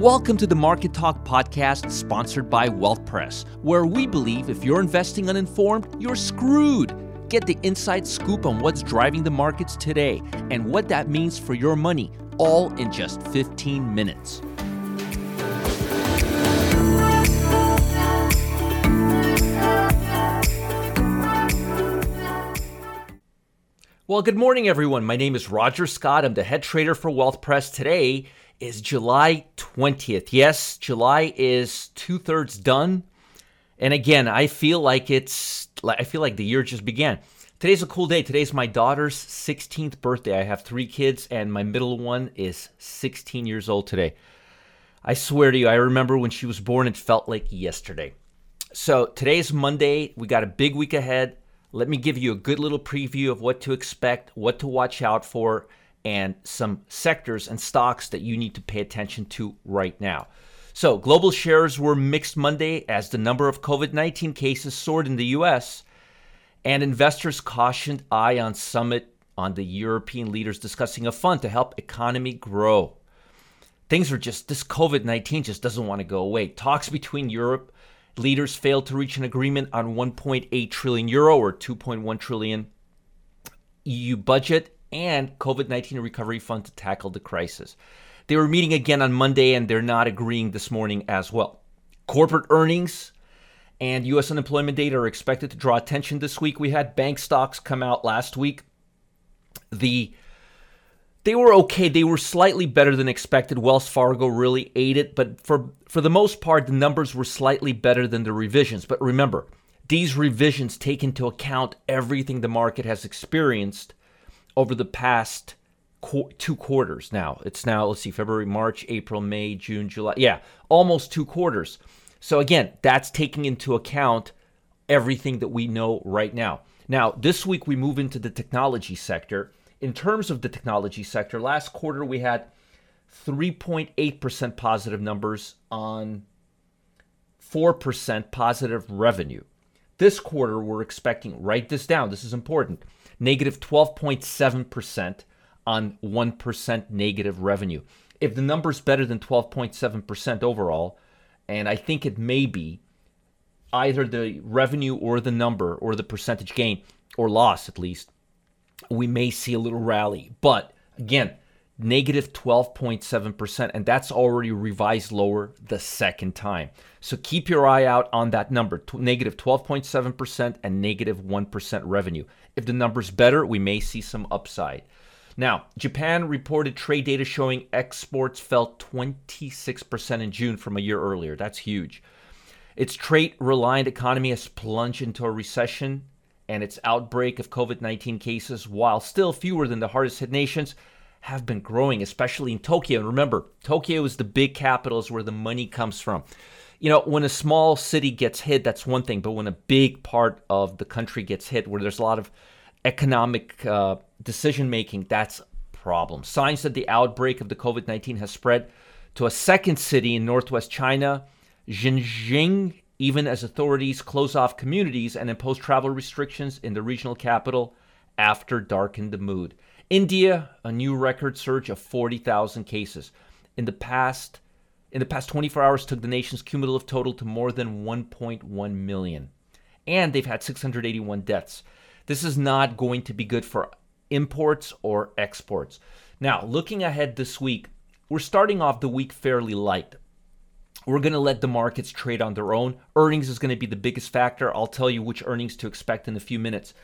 Welcome to the Market Talk podcast sponsored by Wealth Press, where we believe if you're investing uninformed, you're screwed. Get the inside scoop on what's driving the markets today and what that means for your money, all in just 15 minutes. Well, good morning, everyone. My name is Roger Scott. I'm the head trader for Wealth Press. Today is July 20th. Yes, July is two thirds done. And again, I feel like it's, I feel like the year just began. Today's a cool day. Today's my daughter's 16th birthday. I have three kids, and my middle one is 16 years old today. I swear to you, I remember when she was born, it felt like yesterday. So today's Monday. We got a big week ahead. Let me give you a good little preview of what to expect, what to watch out for, and some sectors and stocks that you need to pay attention to right now. So, global shares were mixed Monday as the number of COVID 19 cases soared in the US, and investors cautioned eye on Summit on the European leaders discussing a fund to help economy grow. Things are just, this COVID 19 just doesn't want to go away. Talks between Europe leaders failed to reach an agreement on 1.8 trillion euro or 2.1 trillion EU budget and COVID 19 recovery fund to tackle the crisis. They were meeting again on Monday and they're not agreeing this morning as well. Corporate earnings and U.S. unemployment data are expected to draw attention this week. We had bank stocks come out last week. The they were okay. They were slightly better than expected. Wells Fargo really ate it, but for for the most part, the numbers were slightly better than the revisions. But remember, these revisions take into account everything the market has experienced over the past qu- two quarters. Now it's now let's see, February, March, April, May, June, July. Yeah, almost two quarters. So again, that's taking into account everything that we know right now. Now this week we move into the technology sector in terms of the technology sector, last quarter we had 3.8% positive numbers on 4% positive revenue. This quarter, we're expecting, write this down, this is important, negative 12.7% on 1% negative revenue. If the number's better than 12.7% overall, and I think it may be either the revenue or the number or the percentage gain or loss at least, we may see a little rally. But again, negative 12.7%, and that's already revised lower the second time. So keep your eye out on that number negative 12.7% and negative 1 revenue. If the number's better, we may see some upside. Now, Japan reported trade data showing exports fell 26% in June from a year earlier. That's huge. Its trade reliant economy has plunged into a recession and its outbreak of COVID 19 cases, while still fewer than the hardest hit nations, have been growing, especially in Tokyo. And remember, Tokyo is the big capital, is where the money comes from. You know, when a small city gets hit, that's one thing, but when a big part of the country gets hit, where there's a lot of economic uh, decision making, that's a problem. Signs that the outbreak of the COVID 19 has spread to a second city in northwest China, Xinjiang, even as authorities close off communities and impose travel restrictions in the regional capital after darkened the mood. India, a new record surge of 40,000 cases. In the past in the past 24 hours took the nation's cumulative total to more than 1.1 million. And they've had 681 deaths. This is not going to be good for imports or exports. Now, looking ahead this week, we're starting off the week fairly light. We're going to let the markets trade on their own. Earnings is going to be the biggest factor. I'll tell you which earnings to expect in a few minutes.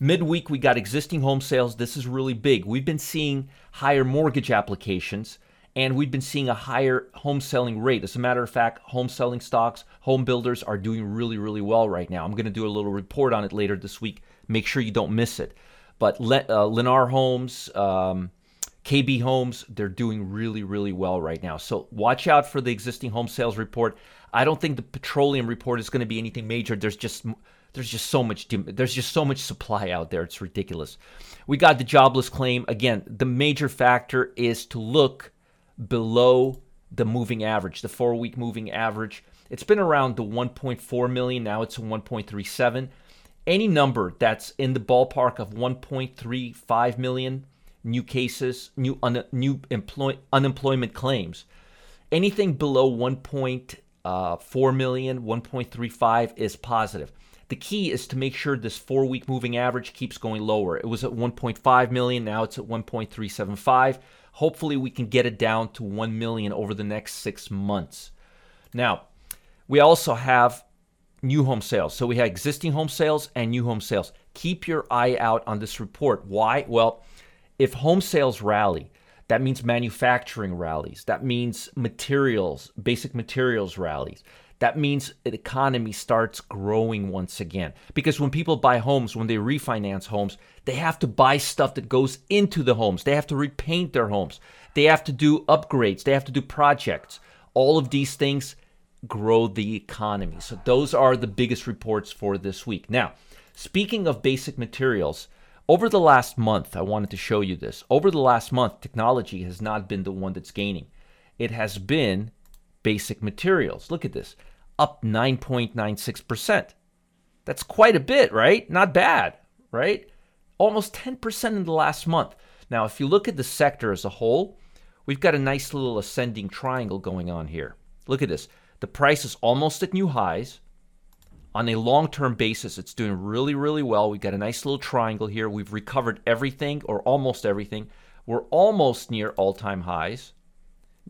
Midweek, we got existing home sales. This is really big. We've been seeing higher mortgage applications and we've been seeing a higher home selling rate. As a matter of fact, home selling stocks, home builders are doing really, really well right now. I'm going to do a little report on it later this week. Make sure you don't miss it. But uh, Lennar Homes, um, KB Homes, they're doing really, really well right now. So watch out for the existing home sales report. I don't think the petroleum report is going to be anything major. There's just there's just so much there's just so much supply out there. It's ridiculous. We got the jobless claim again. The major factor is to look below the moving average, the four week moving average. It's been around the 1.4 million. Now it's 1.37. Any number that's in the ballpark of 1.35 million new cases, new un, new employ, unemployment claims. Anything below Uh, 1.4 million, 1.35 is positive. The key is to make sure this four week moving average keeps going lower. It was at 1.5 million, now it's at 1.375. Hopefully, we can get it down to 1 million over the next six months. Now, we also have new home sales. So we have existing home sales and new home sales. Keep your eye out on this report. Why? Well, if home sales rally, that means manufacturing rallies. That means materials, basic materials rallies. That means the economy starts growing once again. Because when people buy homes, when they refinance homes, they have to buy stuff that goes into the homes. They have to repaint their homes. They have to do upgrades. They have to do projects. All of these things grow the economy. So those are the biggest reports for this week. Now, speaking of basic materials, over the last month, I wanted to show you this. Over the last month, technology has not been the one that's gaining. It has been basic materials. Look at this, up 9.96%. That's quite a bit, right? Not bad, right? Almost 10% in the last month. Now, if you look at the sector as a whole, we've got a nice little ascending triangle going on here. Look at this. The price is almost at new highs. On a long term basis, it's doing really, really well. We've got a nice little triangle here. We've recovered everything or almost everything. We're almost near all time highs.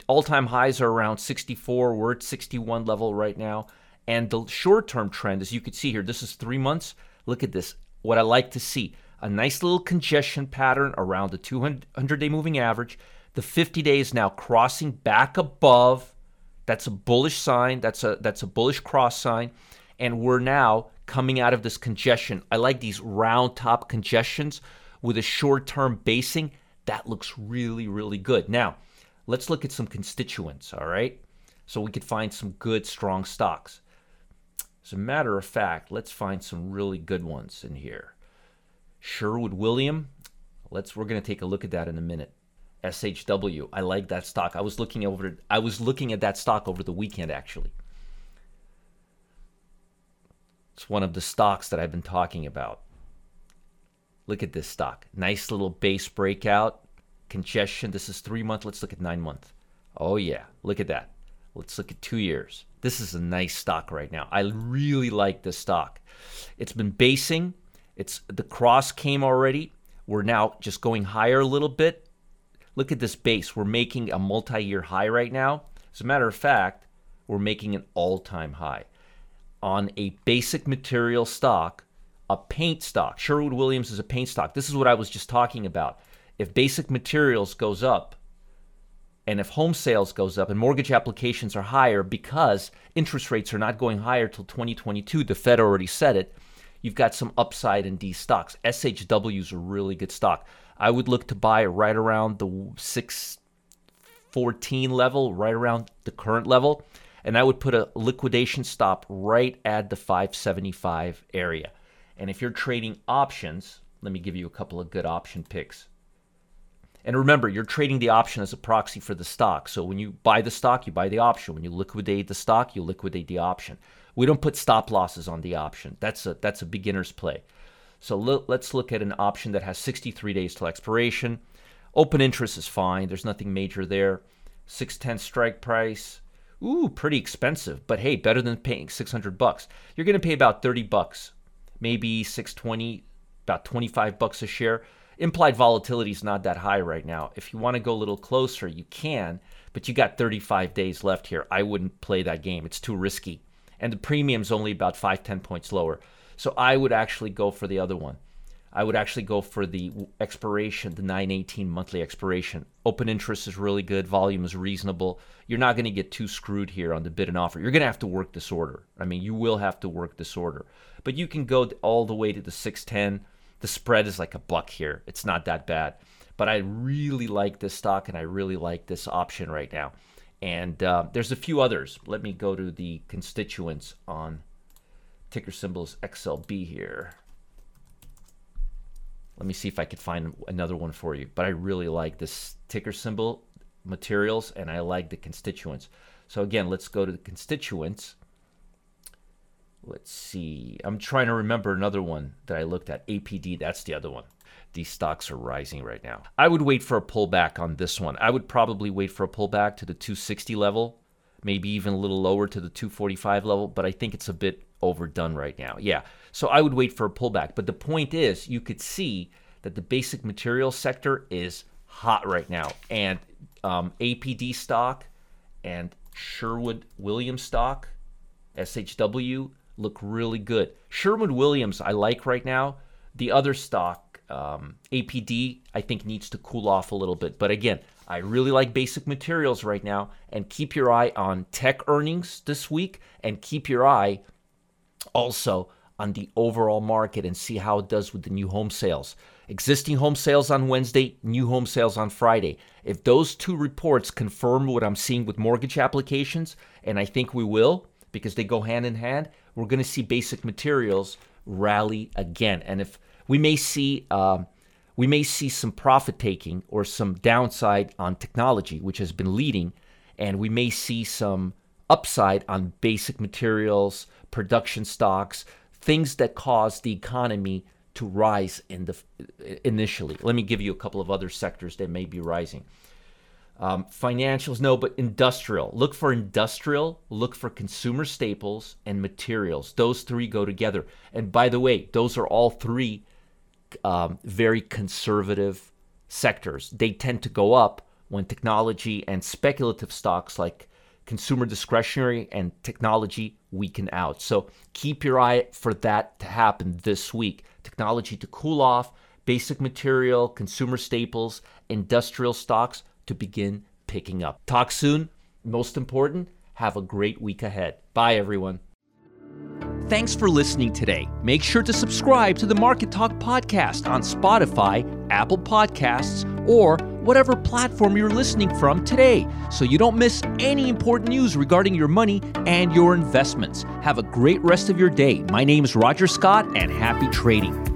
All time highs are around 64. We're at 61 level right now. And the short term trend, as you can see here, this is three months. Look at this. What I like to see a nice little congestion pattern around the 200 day moving average. The 50 days now crossing back above. That's a bullish sign. That's a that's a bullish cross sign. And we're now coming out of this congestion. I like these round top congestions with a short term basing. That looks really, really good. Now, let's look at some constituents, all right? So we could find some good, strong stocks. As a matter of fact, let's find some really good ones in here. Sherwin-William, let's we're going to take a look at that in a minute. SHW, I like that stock. I was looking over I was looking at that stock over the weekend actually. It's one of the stocks that I've been talking about. Look at this stock. Nice little base breakout congestion. This is three month. Let's look at nine month. Oh, yeah. Look at that. Let's look at two years. This is a nice stock right now. I really like this stock. It's been basing. It's the cross came already. We're now just going higher a little bit. Look at this base. We're making a multi-year high right now. As a matter of fact, we're making an all-time high on a basic material stock, a paint stock. Sherwin-Williams is a paint stock. This is what I was just talking about if basic materials goes up and if home sales goes up and mortgage applications are higher because interest rates are not going higher till 2022 the fed already said it you've got some upside in these stocks shw is a really good stock i would look to buy right around the 614 level right around the current level and i would put a liquidation stop right at the 575 area and if you're trading options let me give you a couple of good option picks and remember, you're trading the option as a proxy for the stock. So when you buy the stock, you buy the option. When you liquidate the stock, you liquidate the option. We don't put stop losses on the option. That's a that's a beginner's play. So lo- let's look at an option that has 63 days till expiration. Open interest is fine. There's nothing major there. 610 strike price. Ooh, pretty expensive, but hey, better than paying 600 bucks. You're going to pay about 30 bucks, maybe 620, about 25 bucks a share implied volatility is not that high right now. If you want to go a little closer, you can, but you got 35 days left here. I wouldn't play that game. It's too risky. And the premium's only about 5 10 points lower. So I would actually go for the other one. I would actually go for the expiration, the 918 monthly expiration. Open interest is really good, volume is reasonable. You're not going to get too screwed here on the bid and offer. You're going to have to work this order. I mean, you will have to work this order. But you can go all the way to the 610 the spread is like a buck here. It's not that bad. But I really like this stock and I really like this option right now. And uh, there's a few others. Let me go to the constituents on ticker symbols XLB here. Let me see if I can find another one for you. But I really like this ticker symbol materials and I like the constituents. So again, let's go to the constituents. let's see. I'm trying to remember another one that I looked at. APD, that's the other one. These stocks are rising right now. I would wait for a pullback on this one. I would probably wait for a pullback to the 260 level, maybe even a little lower to the 245 level, but I think it's a bit overdone right now. Yeah. So I would wait for a pullback. But the point is, you could see that the basic materials sector is hot right now. And um, APD stock and Sherwood Williams stock, SHW, look really good. Sherwin-Williams, I like right now. The other stock, um, APD, I think needs to cool off a little bit. But again, I really like basic materials right now. And keep your eye on tech earnings this week and keep your eye also on the overall market and see how it does with the new home sales. Existing home sales on Wednesday, new home sales on Friday. If those two reports confirm what I'm seeing with mortgage applications, and I think we will because they go hand in hand, we're going to see basic materials rally again. And if we may see, um, we may see some profit taking or some downside on technology, which has been leading, and we may see some upside on basic materials, production stocks, things that cause the economy to rise in the initially. Let me give you a couple of other sectors that may be rising. Um, financials, no, but industrial. Look for industrial, look for consumer staples and materials. Those three go together. And by the way, those are all three um, very conservative sectors. They tend to go up when technology and speculative stocks like consumer discretionary and technology weaken out. So keep your eye for that to happen this week. Technology to cool off, basic material, consumer staples, industrial stocks to begin picking up. Talk soon. Most important, have a great week ahead. Bye, everyone. Thanks for listening today. Make sure to subscribe to the Market Talk podcast on Spotify, Apple Podcasts, or whatever platform you're listening from today so you don't miss any important news regarding your money and your investments. Have a great rest of your day. My name is Roger Scott, and happy trading.